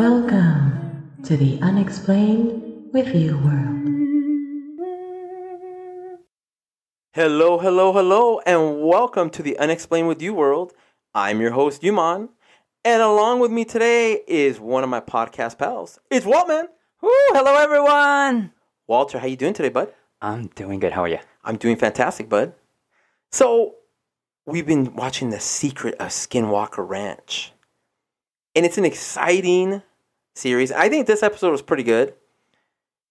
Welcome to the Unexplained with You world. Hello, hello, hello, and welcome to the Unexplained with You world. I'm your host, Yuman, and along with me today is one of my podcast pals. It's Waltman. Woo, hello everyone. Walter, how you doing today, bud? I'm doing good. How are you? I'm doing fantastic, bud. So, we've been watching The Secret of Skinwalker Ranch. And it's an exciting series. I think this episode was pretty good.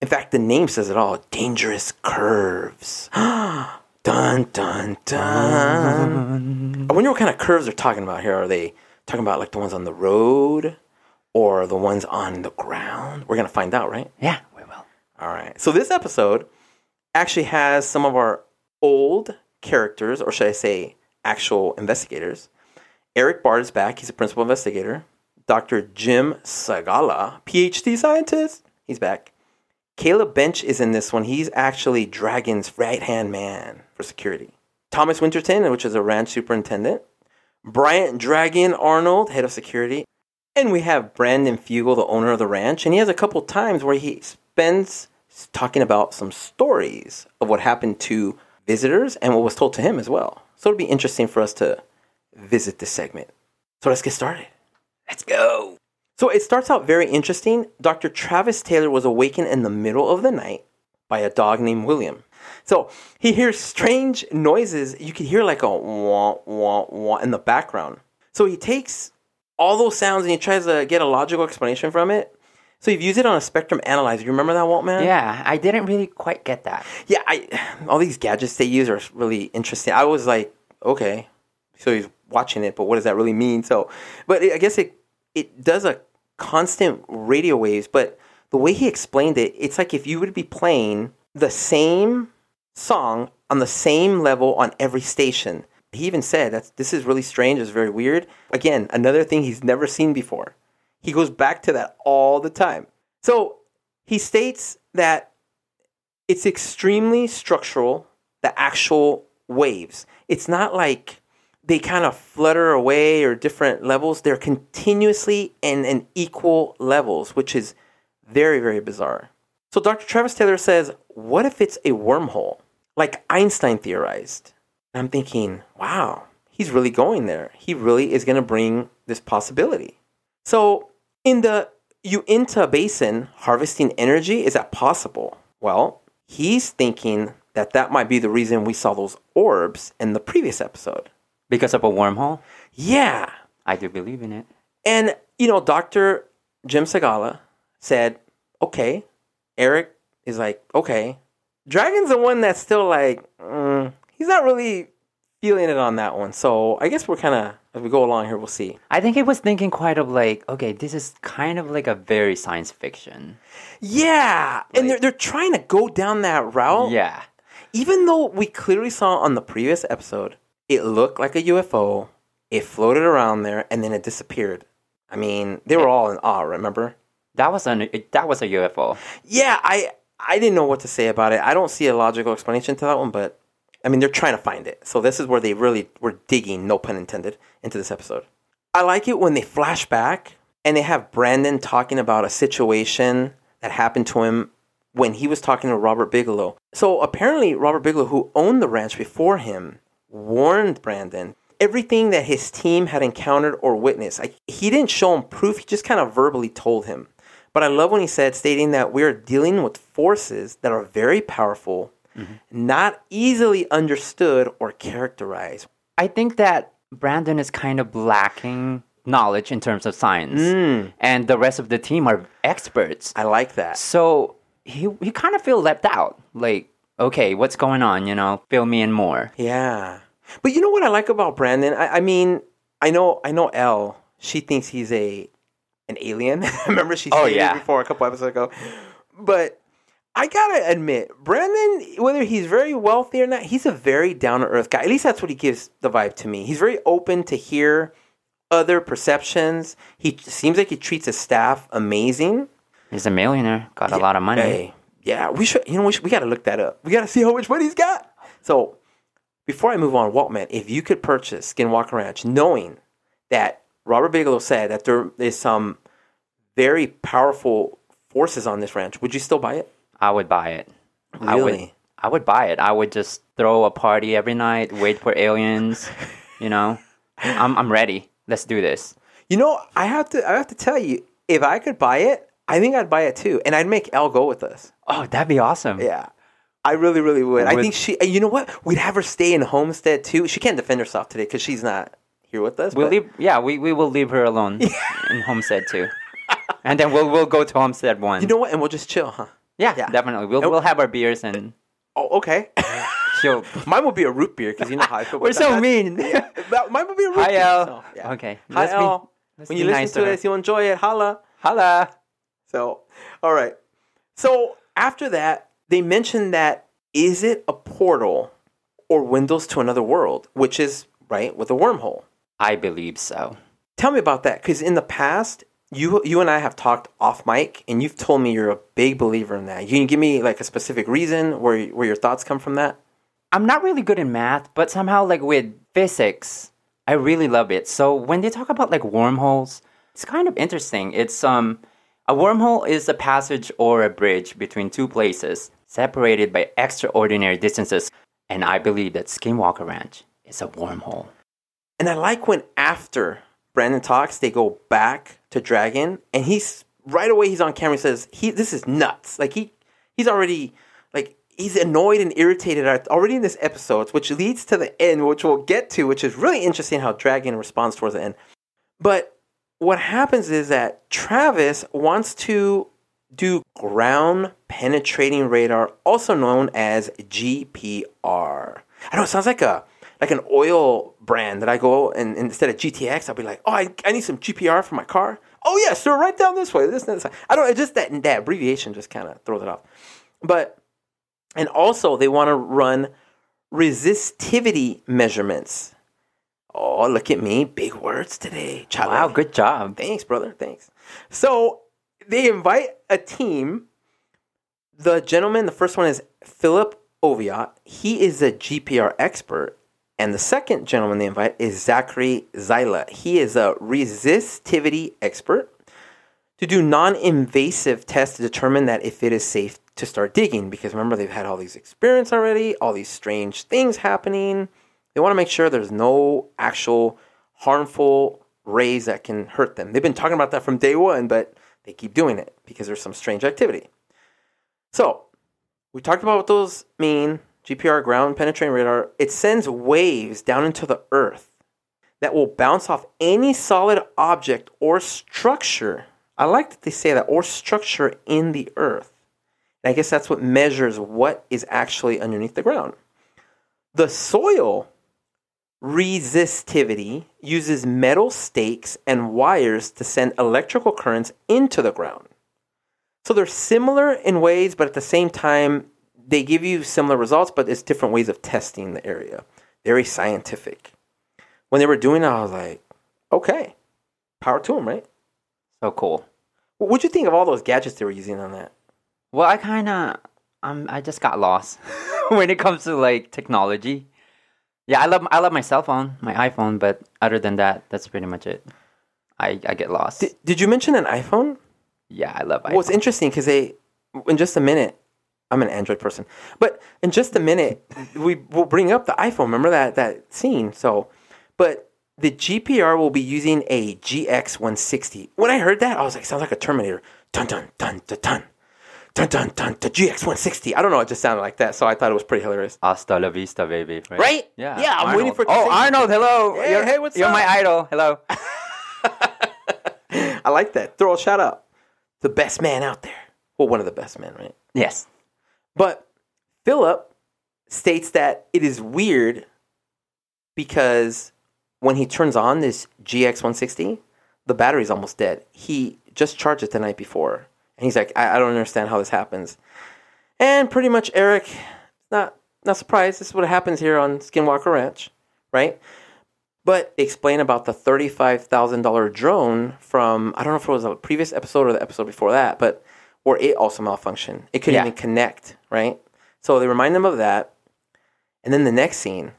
In fact, the name says it all Dangerous Curves. dun, dun, dun. I wonder what kind of curves they're talking about here. Are they talking about like the ones on the road or the ones on the ground? We're going to find out, right? Yeah, we will. All right. So this episode actually has some of our old characters, or should I say, actual investigators. Eric Bard is back. He's a principal investigator. Dr. Jim Segala, PhD scientist, he's back. Caleb Bench is in this one. He's actually Dragon's right hand man for security. Thomas Winterton, which is a ranch superintendent. Bryant Dragon Arnold, head of security. And we have Brandon Fugal, the owner of the ranch. And he has a couple times where he spends talking about some stories of what happened to visitors and what was told to him as well. So it'll be interesting for us to visit this segment. So let's get started. Let's go. So it starts out very interesting. Dr. Travis Taylor was awakened in the middle of the night by a dog named William. So he hears strange noises. You can hear like a wah, wah, wah in the background. So he takes all those sounds and he tries to get a logical explanation from it. So you've used it on a spectrum analyzer. You remember that, Waltman? Yeah, I didn't really quite get that. Yeah, I all these gadgets they use are really interesting. I was like, okay, so he's watching it, but what does that really mean? So, but I guess it it does a constant radio waves, but the way he explained it, it's like if you would be playing the same song on the same level on every station. He even said that this is really strange, it's very weird. Again, another thing he's never seen before. He goes back to that all the time. So he states that it's extremely structural, the actual waves. It's not like they kind of flutter away or different levels. They're continuously and in equal levels, which is very, very bizarre. So Dr. Travis Taylor says, what if it's a wormhole? Like Einstein theorized. And I'm thinking, wow, he's really going there. He really is going to bring this possibility. So in the Uinta Basin, harvesting energy, is that possible? Well, he's thinking that that might be the reason we saw those orbs in the previous episode. Because of a wormhole? Yeah. I do believe in it. And, you know, Dr. Jim Segala said, okay. Eric is like, okay. Dragon's the one that's still like, mm, he's not really feeling it on that one. So I guess we're kind of, as we go along here, we'll see. I think he was thinking quite of like, okay, this is kind of like a very science fiction. Yeah. and they're, they're trying to go down that route. Yeah. Even though we clearly saw on the previous episode, it looked like a UFO. It floated around there and then it disappeared. I mean, they were all in awe, remember? That was an that was a UFO. Yeah, I I didn't know what to say about it. I don't see a logical explanation to that one, but I mean, they're trying to find it. So this is where they really were digging, no pun intended, into this episode. I like it when they flash back and they have Brandon talking about a situation that happened to him when he was talking to Robert Bigelow. So apparently, Robert Bigelow, who owned the ranch before him, warned Brandon everything that his team had encountered or witnessed. Like, he didn't show him proof, he just kind of verbally told him. But I love when he said, stating that we're dealing with forces that are very powerful, mm-hmm. not easily understood or characterized. I think that Brandon is kind of lacking knowledge in terms of science, Mm. and the rest of the team are experts. I like that. So he he kind of feel left out. Like, okay, what's going on? You know, fill me in more. Yeah. But you know what I like about Brandon? I, I mean, I know I know Elle. She thinks he's a an alien. Remember she Oh, stated yeah. before a couple episodes ago. But I gotta admit, Brandon, whether he's very wealthy or not, he's a very down to earth guy. At least that's what he gives the vibe to me. He's very open to hear other perceptions. He seems like he treats his staff amazing. He's a millionaire, got a lot of money. Hey, yeah, we should. You know, we, should, we got to look that up. We got to see how much money he's got. So, before I move on, Waltman, if you could purchase Skinwalker Ranch, knowing that Robert Bigelow said that there is some very powerful forces on this ranch. Would you still buy it? I would buy it. I would. Really? I would buy it. I would just throw a party every night, wait for aliens. you know, I'm I'm ready. Let's do this. You know, I have to I have to tell you, if I could buy it, I think I'd buy it too, and I'd make Elle go with us. Oh, that'd be awesome. Yeah. I really, really would. I Would- think she. You know what? We'd have her stay in Homestead too. She can't defend herself today because she's not here with us. We'll but- leave. Yeah, we, we will leave her alone in Homestead too, and then we'll we'll go to Homestead one. You know what? And we'll just chill, huh? yeah, yeah. definitely. We'll we'll have our beers and Oh, okay. she'll. Mine will be a root beer because you know how I feel. We're about so that. mean. That- Mine will be a root Hi, beer. Elle. so, yeah. Okay. Hi, let's be- let's when be you listen nice to to her. this, you'll enjoy it. Holla. Holla. So, all right. So after that, they mentioned that is it a portal or windows to another world, which is right with a wormhole. I believe so. Tell me about that, because in the past, you you and I have talked off mic, and you've told me you're a big believer in that. You can give me like a specific reason where where your thoughts come from that. I'm not really good in math, but somehow like with physics, I really love it. So when they talk about like wormholes, it's kind of interesting. It's um a wormhole is a passage or a bridge between two places separated by extraordinary distances, and I believe that Skinwalker Ranch is a wormhole. And I like when after Brandon talks, they go back to Dragon, and he's right away. He's on camera. He says, "He this is nuts." Like he he's already like he's annoyed and irritated already in this episode, which leads to the end, which we'll get to, which is really interesting how Dragon responds towards the end. But what happens is that Travis wants to do ground penetrating radar, also known as GPR. I know it sounds like a like an oil brand that I go and, and instead of GTX, I'll be like, oh, I, I need some GPR for my car. Oh yeah, sir, right down this way. This, this. I don't. Just that that abbreviation just kind of throws it off. But and also they want to run resistivity measurements. Oh, look at me, big words today. Chale. Wow, good job. Thanks, brother. Thanks. So they invite a team. The gentleman, the first one is Philip Oviat. He is a GPR expert. And the second gentleman they invite is Zachary Zyla. He is a resistivity expert to do non invasive tests to determine that if it is safe to start digging. Because remember, they've had all these experience already, all these strange things happening. They want to make sure there's no actual harmful rays that can hurt them. They've been talking about that from day one, but they keep doing it because there's some strange activity. So, we talked about what those mean GPR, ground penetrating radar. It sends waves down into the earth that will bounce off any solid object or structure. I like that they say that, or structure in the earth. And I guess that's what measures what is actually underneath the ground. The soil resistivity uses metal stakes and wires to send electrical currents into the ground. So they're similar in ways, but at the same time, they give you similar results, but it's different ways of testing the area. Very scientific. When they were doing it, I was like, okay, power to them, right? So cool. What'd you think of all those gadgets they were using on that? Well, I kind of, um, I just got lost when it comes to like technology. Yeah, I love, I love my cell phone, my iPhone, but other than that, that's pretty much it. I, I get lost. Did, did you mention an iPhone? yeah, I love iPhone. Well, it's interesting because they, in just a minute, I'm an Android person, but in just a minute, we will bring up the iPhone. Remember that that scene? So, but the GPR will be using a GX 160. When I heard that, I was like, sounds like a Terminator. Dun dun dun dun dun. Dun dun dun the GX 160. I don't know, it just sounded like that, so I thought it was pretty hilarious. Hasta la vista, baby. Right? Right? Yeah. Yeah, I'm waiting for Oh, Arnold, hello. Hey, you're, hey, what's You're up? my idol. Hello. I like that. Throw a shout out. The best man out there. Well, one of the best men, right? yes. But Philip states that it is weird because when he turns on this GX 160, the battery's almost dead. He just charged it the night before. And he's like, I, I don't understand how this happens. And pretty much Eric, not not surprised. This is what happens here on Skinwalker Ranch, right? But they explain about the thirty-five thousand dollar drone from I don't know if it was a previous episode or the episode before that, but where it also malfunctioned. It couldn't Yeah. even connect, right? So they remind them of that. And then the next scene,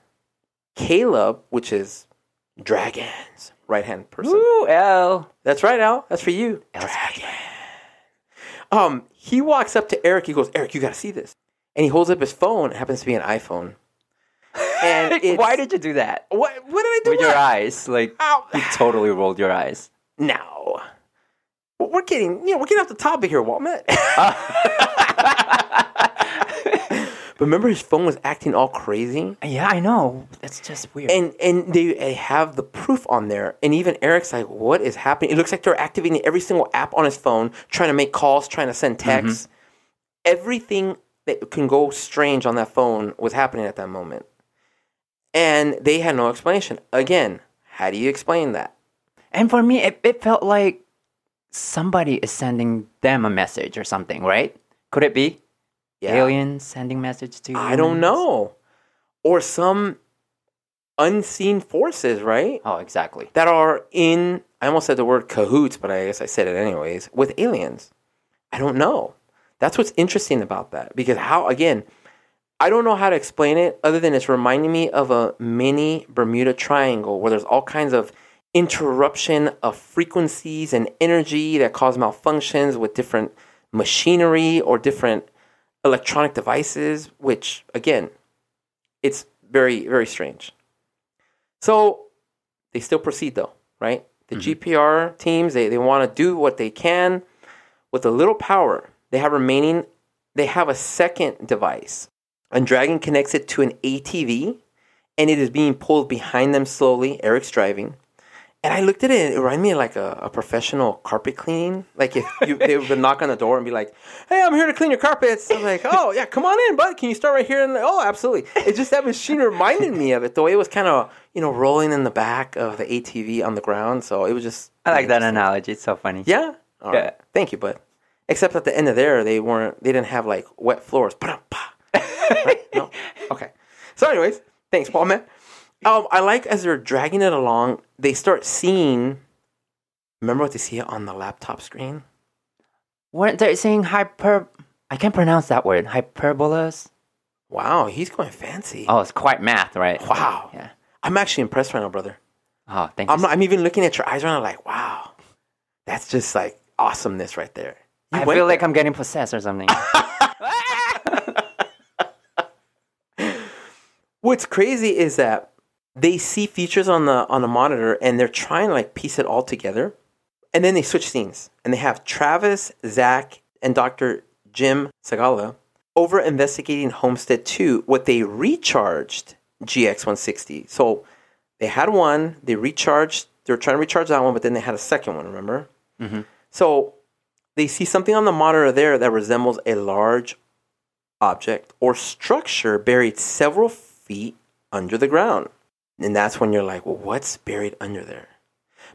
Caleb, which is dragons, right hand person. Ooh, L. That's right, Al. That's for you. L's Um, he walks up to Eric. He goes, Eric, you got to see this. And he holds up his phone. It happens to be an iPhone. And Why did you do that? what? What did I do? With your eyes, like Ow. you totally rolled your eyes. No. We're getting, you know, we're getting off the topic here, Waltman. but remember, his phone was acting all crazy, Yeah, I know. That's just weird. and and they, they have the proof on there. And even Eric's like, "What is happening?" It looks like they're activating every single app on his phone, trying to make calls, trying to send mm-hmm. texts. Everything that can go strange on that phone was happening at that moment, and they had no explanation. Again, how do you explain that? And for me, it, it felt like somebody is sending them a message or something, right? Could it be Yeah. aliens sending message to? I don't know. Or some unseen forces, right? Oh, exactly. That are in, I almost said the word cahoots, but I guess I said it anyways, with aliens. I don't know. That's what's interesting about that. Because how, again, I don't know how to explain it other than it's reminding me of a mini Bermuda Triangle where there's all kinds of interruption of frequencies and energy that cause malfunctions with different machinery or different electronic devices, which, again, it's very, very strange. So they still proceed though, right? The mm-hmm. GPR teams, they, they want to do what they can with a little power they have remaining. They have a second device. And Dragon connects it to an ATV and it is being pulled behind them slowly. Eric's driving. And I looked at it, it reminded me of like a, a professional carpet cleaning. Like if you, they would knock on the door and be like, hey, I'm here to clean your carpets. I'm like, oh, yeah, come on in, bud. Can you start right here? And like, oh, absolutely. It just, that machine reminded me of it. The way it was kind of, you know, rolling in the back of the ATV on the ground. So it was just. I like that analogy. It's so funny. Yeah? All right. Yeah. Thank you, bud. Except at the end of there, they weren't, they didn't have like wet floors. Right? No? Okay. So, anyways, thanks, Paul, man. Um, I like as they're dragging it along, they start seeing. Remember what they see on the laptop screen? Weren't they saying hyper? I can't pronounce that word. Hyperbolas. Wow, he's going fancy. Oh, it's quite math, right? Wow. Yeah. I'm actually impressed right now, brother. Oh, thank I'm, you. not, I'm even looking at your eyes right now, like, wow, that's just like awesomeness right there. You I feel like. I'm getting possessed or something. What's crazy is that they see features on the on the monitor and they're trying to like piece it all together, and then they switch scenes and they have Travis, Zach, and Doctor Jim Segala over investigating Homestead 2. What they recharged GX160. So they had one, they recharged. They were trying to recharge that one, but then they had a second one. Remember? Mm-hmm. So they see something on the monitor there that resembles a large object or structure buried several feet under the ground. And that's when you're like, well, what's buried under there?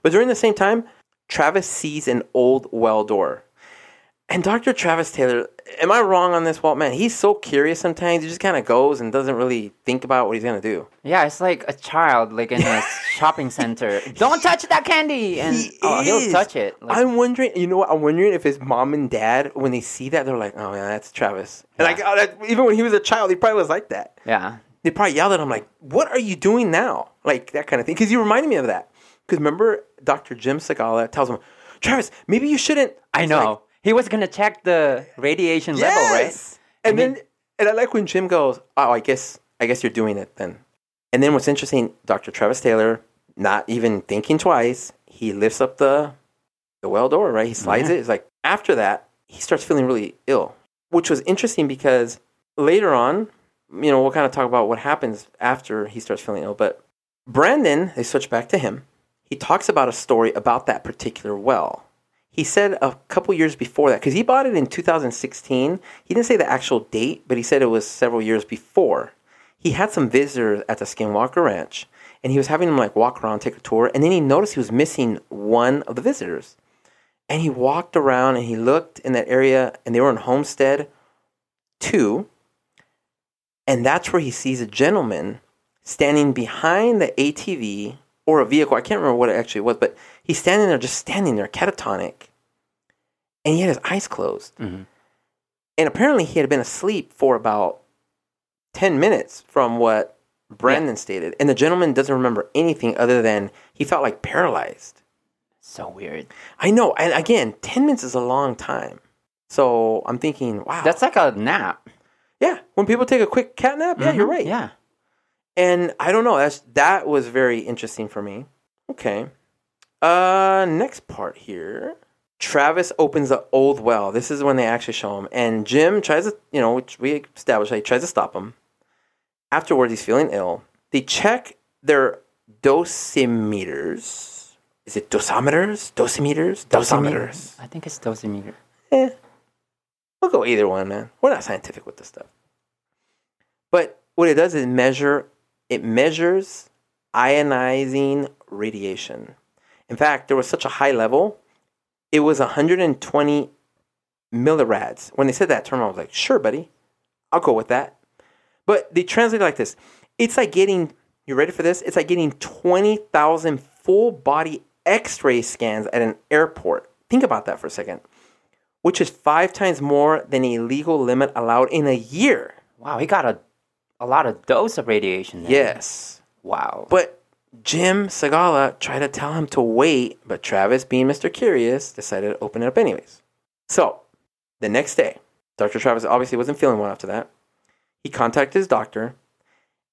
But during the same time, Travis sees an old well door. And Dr. Travis Taylor, am I wrong on this, Walt? Man, he's so curious sometimes. He just kind of goes and doesn't really think about what he's going to do. yeah, it's like a child, like in a shopping center. Don't touch that candy, and he oh, he'll touch it. Like, I'm wondering, you know what? I'm wondering if his mom and dad, when they see that, they're like, oh, yeah, that's Travis. And like, oh, that, even when he was a child, he probably was like that. yeah, they probably yelled at him like, "What are you doing now?" Like that kind of thing. Because you reminded me of that. Because remember, Dr. Jim Segala tells him, "Travis, maybe you shouldn't." I know. like, he was gonna check the radiation level, right? yes. And then, and I like when Jim goes, "Oh, I guess, I guess you're doing it then." And then what's interesting, Dr. Travis Taylor, not even thinking twice, he lifts up the the well door. Right, he slides it. It's like after that, he starts feeling really ill, which was interesting because later on, you know, we'll kind of talk about what happens after he starts feeling ill. But Brandon, they switch back to him. He talks about a story about that particular well. He said a couple years before that, because he bought it in 2016. He didn't say the actual date, but he said it was several years before. He had some visitors at the Skinwalker Ranch, and he was having them like walk around, take a tour, and then he noticed he was missing one of the visitors. And he walked around and he looked in that area, and they were in Homestead 2. And that's where he sees a gentleman standing behind the ATV or a vehicle. I can't remember what it actually was, but he's standing there, just standing there, catatonic. And he had his eyes closed. Mhm. And apparently he had been asleep for about 10 minutes from what Brandon stated. And the gentleman doesn't remember anything other than he felt like paralyzed. So weird. I know. And again, 10 minutes is a long time. So I'm thinking, wow. That's like a nap. Yeah. When people take a quick cat nap, yeah, you're Mhm. right. Yeah. And I don't know. That's that was very interesting for me. Okay. Uh, next part here. Travis opens the old well. This is when they actually show him, and Jim tries to, you know, which we established, he tries to stop him. Afterwards, he's feeling ill. They check their dosimeters. Is it dosimeters? Dosimeters? Dosimeters. I think it's dosimeter. Eh. We'll go either one, man. We're not scientific with this stuff. But what it does is measure it measures ionizing radiation. In fact, there was such a high level, it was 120 millirads. When they said that term, I was like, sure, buddy. I'll go with that. But they translate it like this. It's like getting you ready for this? It's like getting 20,000 full body x-ray scans at an airport. Think about that for a second which is five times more than a legal limit allowed in a year. Wow, he got a a lot of dose of radiation. There. Yes. Wow. But Jim Segala tried to tell him to wait, but Travis, being Mr. Curious, decided to open it up anyways. So, the next day, Dr. Travis obviously wasn't feeling well after that. He contacted his doctor,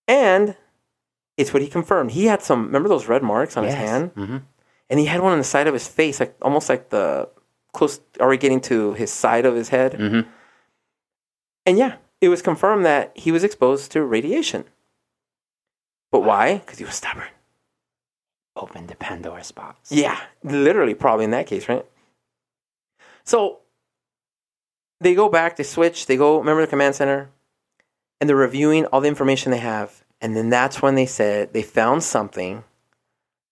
and it's what he confirmed. He had some, remember those red marks on his hand? hmm And he had one on the side of his face, like almost like the close, already getting to his side of his head. hmm And yeah, it was confirmed that he was exposed to radiation. But why? Because he was stubborn. Open the Pandora's box. Yeah, literally, probably in that case, right? So they go back, they switch, they go, remember the command center, and they're reviewing all the information they have. And then that's when they said they found something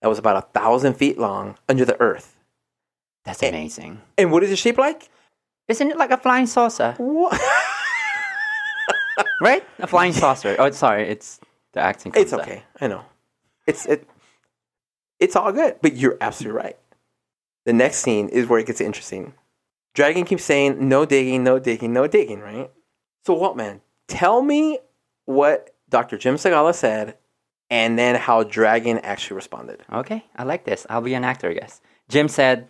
that was about a thousand feet long under the earth. That's amazing. And what is it shape like? Isn't it like a flying saucer? What? Right? A flying saucer. Oh, sorry, it's the acting. It's okay. I know. It's it. It's all good, but you're absolutely right. The next scene is where it gets interesting. Dragon keeps saying, "No digging, no digging, no digging." Right. So, what, man? Tell me what Dr. Jim Segala said, and then how Dragon actually responded. Okay, I like this. I'll be an actor, I guess. Jim said,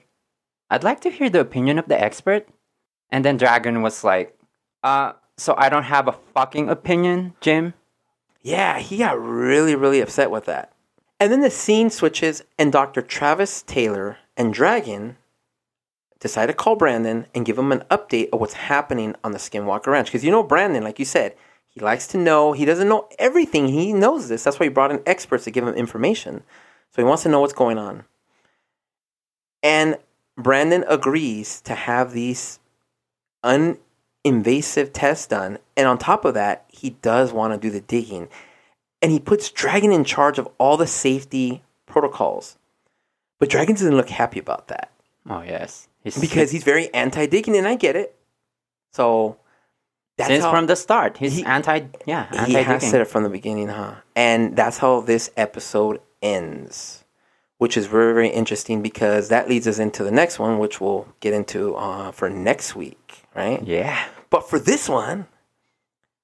I'd like to hear the opinion of the expert. And then Dragon was like, uh, so I don't have a fucking opinion, Jim? Yeah, he got really, really upset with that. And then the scene switches, and Dr. Travis Taylor and Dragon decide to call Brandon and give him an update of what's happening on the Skinwalker Ranch. Because you know, Brandon, like you said, he likes to know. He doesn't know everything. He knows this. That's why he brought in experts to give him information. So he wants to know what's going on. And Brandon agrees to have these uninvasive tests done. And on top of that, he does want to do the digging. And he puts Dragon in charge of all the safety protocols. But Dragon doesn't look happy about that Oh, yes. He's, because he's very anti digging, and I get it. So that's since how from the start, he's He- anti, yeah, he has said it from the beginning, huh? And that's how this episode ends, which is very, very interesting because that leads us into the next one, which we'll get into uh, for next week, right? Yeah. But for this one,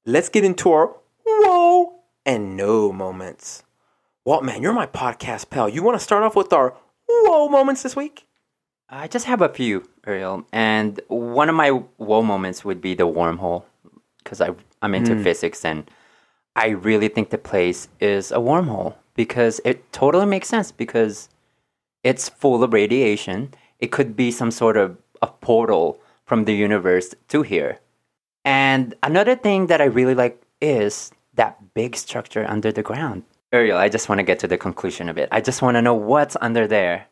let's get into our whoa and no moments. Walt, man, you're my podcast pal. You want to start off with our whoa moments this week? I just have a few, Ariel, and one of my whoa moments would be the wormhole because I I'm into physics and I really think the place is a wormhole because it totally makes sense because it's full of radiation. It could be some sort of a portal from the universe to here. And another thing that I really like is that big structure under the ground. Ariel, I just want to get to the conclusion of it. I just want to know what's under there.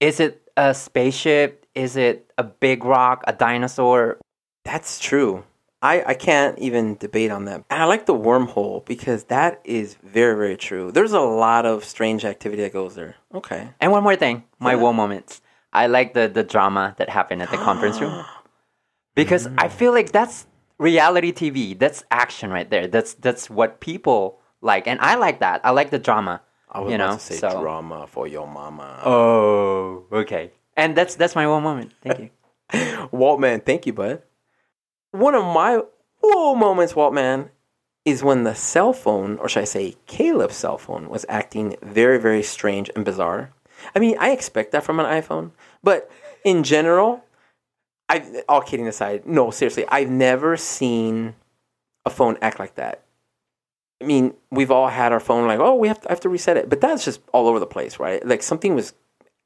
Is it a spaceship? Is it a big rock, a dinosaur? That's true. I, I can't even debate on that. And I like the wormhole because that is very, very true. There's a lot of strange activity that goes there. Okay. And one more thing, my Yeah. woe moments. I like the the drama that happened at the conference room because I mm. feel like that's reality TV. That's action right there. That's that's what people like, and I like that. I like the drama. I was you know, to say so. drama for your mama. Oh, okay. And that's that's my one moment. Thank you. Walt, man, thank you, bud. One of my whoa moments, Walt, man, is when the cell phone, or should I say Caleb's cell phone, was acting very, very strange and bizarre. I mean, I expect that from an iPhone, but in general, I all kidding aside, no, seriously, I've never seen a phone act like that. I mean, we've all had our phone like, oh, we have to, I have to reset it, but that's just all over the place, right? Like something was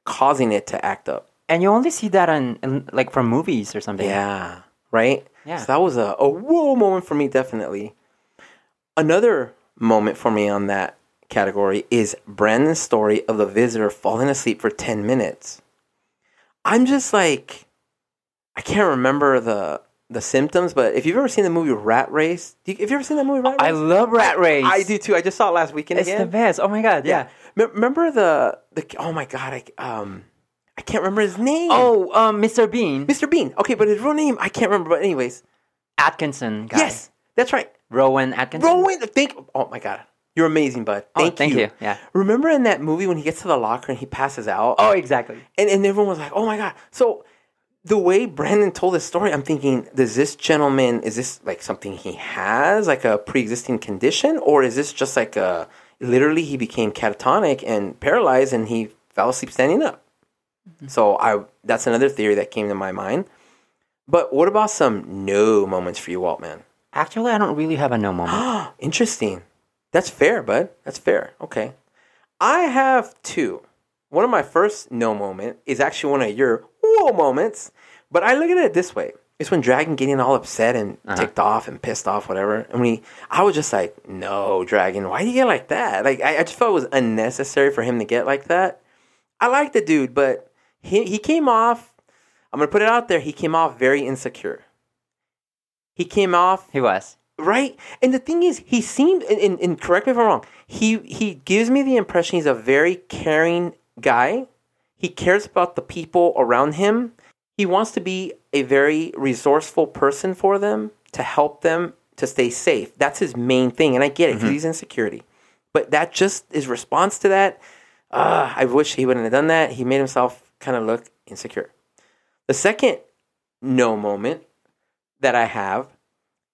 causing it to act up. And you only see that on, in, like from movies or something. Yeah, right. Yeah. So that was a, a whoa moment for me, definitely. Another moment for me on that category is Brandon's story of the visitor falling asleep for ten minutes. I'm just like, I can't remember the the symptoms, but if you've ever seen the movie Rat Race, do you, have you ever seen that movie Rat Race? I love Rat Race. I do too. I just saw it last weekend It's again. the best. Oh my god, yeah. Me- Remember the the oh my god, I um I can't remember his name. Oh, um, Mr. Bean, Mr. Bean. Okay, but his real name I can't remember. But anyways, Atkinson guy. yes, that's right. Rowan Atkinson. Rowan, think. Oh my god, you're amazing, bud. Oh, Thank, thank you. you. Yeah. Remember in that movie when he gets to the locker and he passes out? Oh, exactly. and and everyone was like, "Oh my god!" So the way Brandon told his story, I'm thinking, does this gentleman is this like something he has, like a pre-existing condition, or is this just like a literally he became catatonic and paralyzed and he fell asleep standing up? Mm-hmm. So I that's another theory that came to my mind. But what about some no moments for you, Waltman? Actually, I don't really have a no moment. Interesting. That's fair, bud. That's fair. Okay. I have two. One of my first no moment is actually one of your whoa moments, but I look at it this way. It's when Dragon getting all upset and uh-huh. ticked off and pissed off, whatever. And we, I was just like, no, Dragon, why do you get like that? Like, I, I just felt it was unnecessary for him to get like that. I like the dude, but he, he came off, I'm going to put it out there, he came off very insecure. He came off he was. right? And the thing is, he seemed, and, and, and correct me if I'm wrong, he, he gives me the impression he's a very caring guy. He cares about the people around him. He wants to be a very resourceful person for them to help them to stay safe. That's his main thing. And I get it because he's insecurity. But that just his response to that, uh, I wish he wouldn't have done that. He made himself kind of look insecure. The second no moment that I have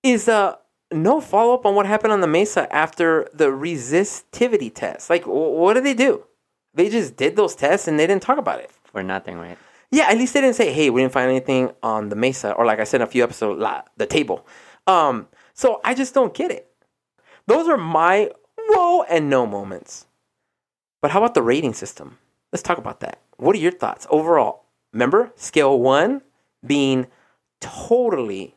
is uh no follow up on what happened on the Mesa after the resistivity test. Like, wh- what did they do? They just did those tests and they didn't talk about it. For nothing, right? Yeah, at least they didn't say, "Hey, we didn't find anything on the Mesa," or like I said in a few episodes, la, the table. Um, so I just don't get it. Those are my whoa and no moments. But how about the rating system? Let's talk about that. What are your thoughts overall? Remember, scale one being totally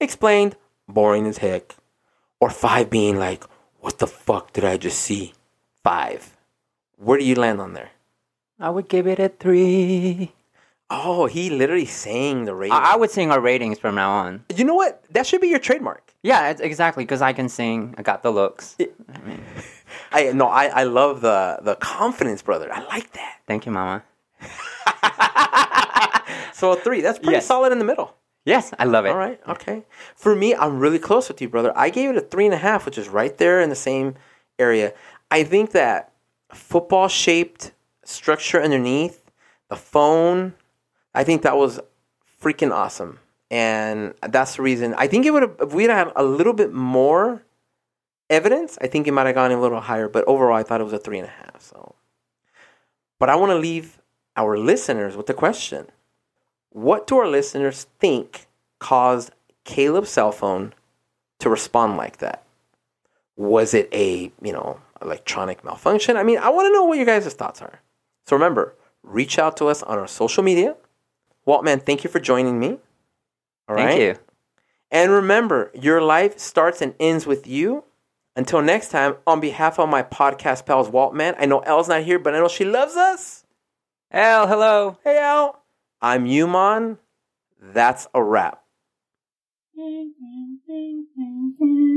explained, boring as heck, or five being like, "What the fuck did I just see?" Five. Where do you land on there? I would give it a three. Oh, he literally sang the rating. I, I would sing our ratings from now on. you know what? That should be your trademark. Yeah, it's exactly because I can sing. I got the looks. I no, I, I love the the confidence, brother. I like that. Thank you, Mama. So a three, that's pretty Yes. solid in the middle. Yes, I love it. All right, okay. For me, I'm really close with you, brother. I gave it a three and a half, which is right there in the same area. I think that football shaped structure underneath the phone. I think that was freaking awesome, and that's the reason. I think it would have if we'd had a little bit more evidence. I think it might have gone a little higher, but overall, I thought it was a three and a half. So, but I want to leave our listeners with the question: What do our listeners think caused Caleb's cell phone to respond like that? Was it a you know electronic malfunction? I mean, I want to know what your guys' thoughts are. So remember, reach out to us on our social media. Waltman, thank you for joining me. All right. Thank you. And remember, your life starts and ends with you. Until next time, on behalf of my podcast pals, Waltman, I know Elle's not here, but I know she loves us. El, hello. Hey, Elle. I'm Yumon. That's a wrap. Thank you.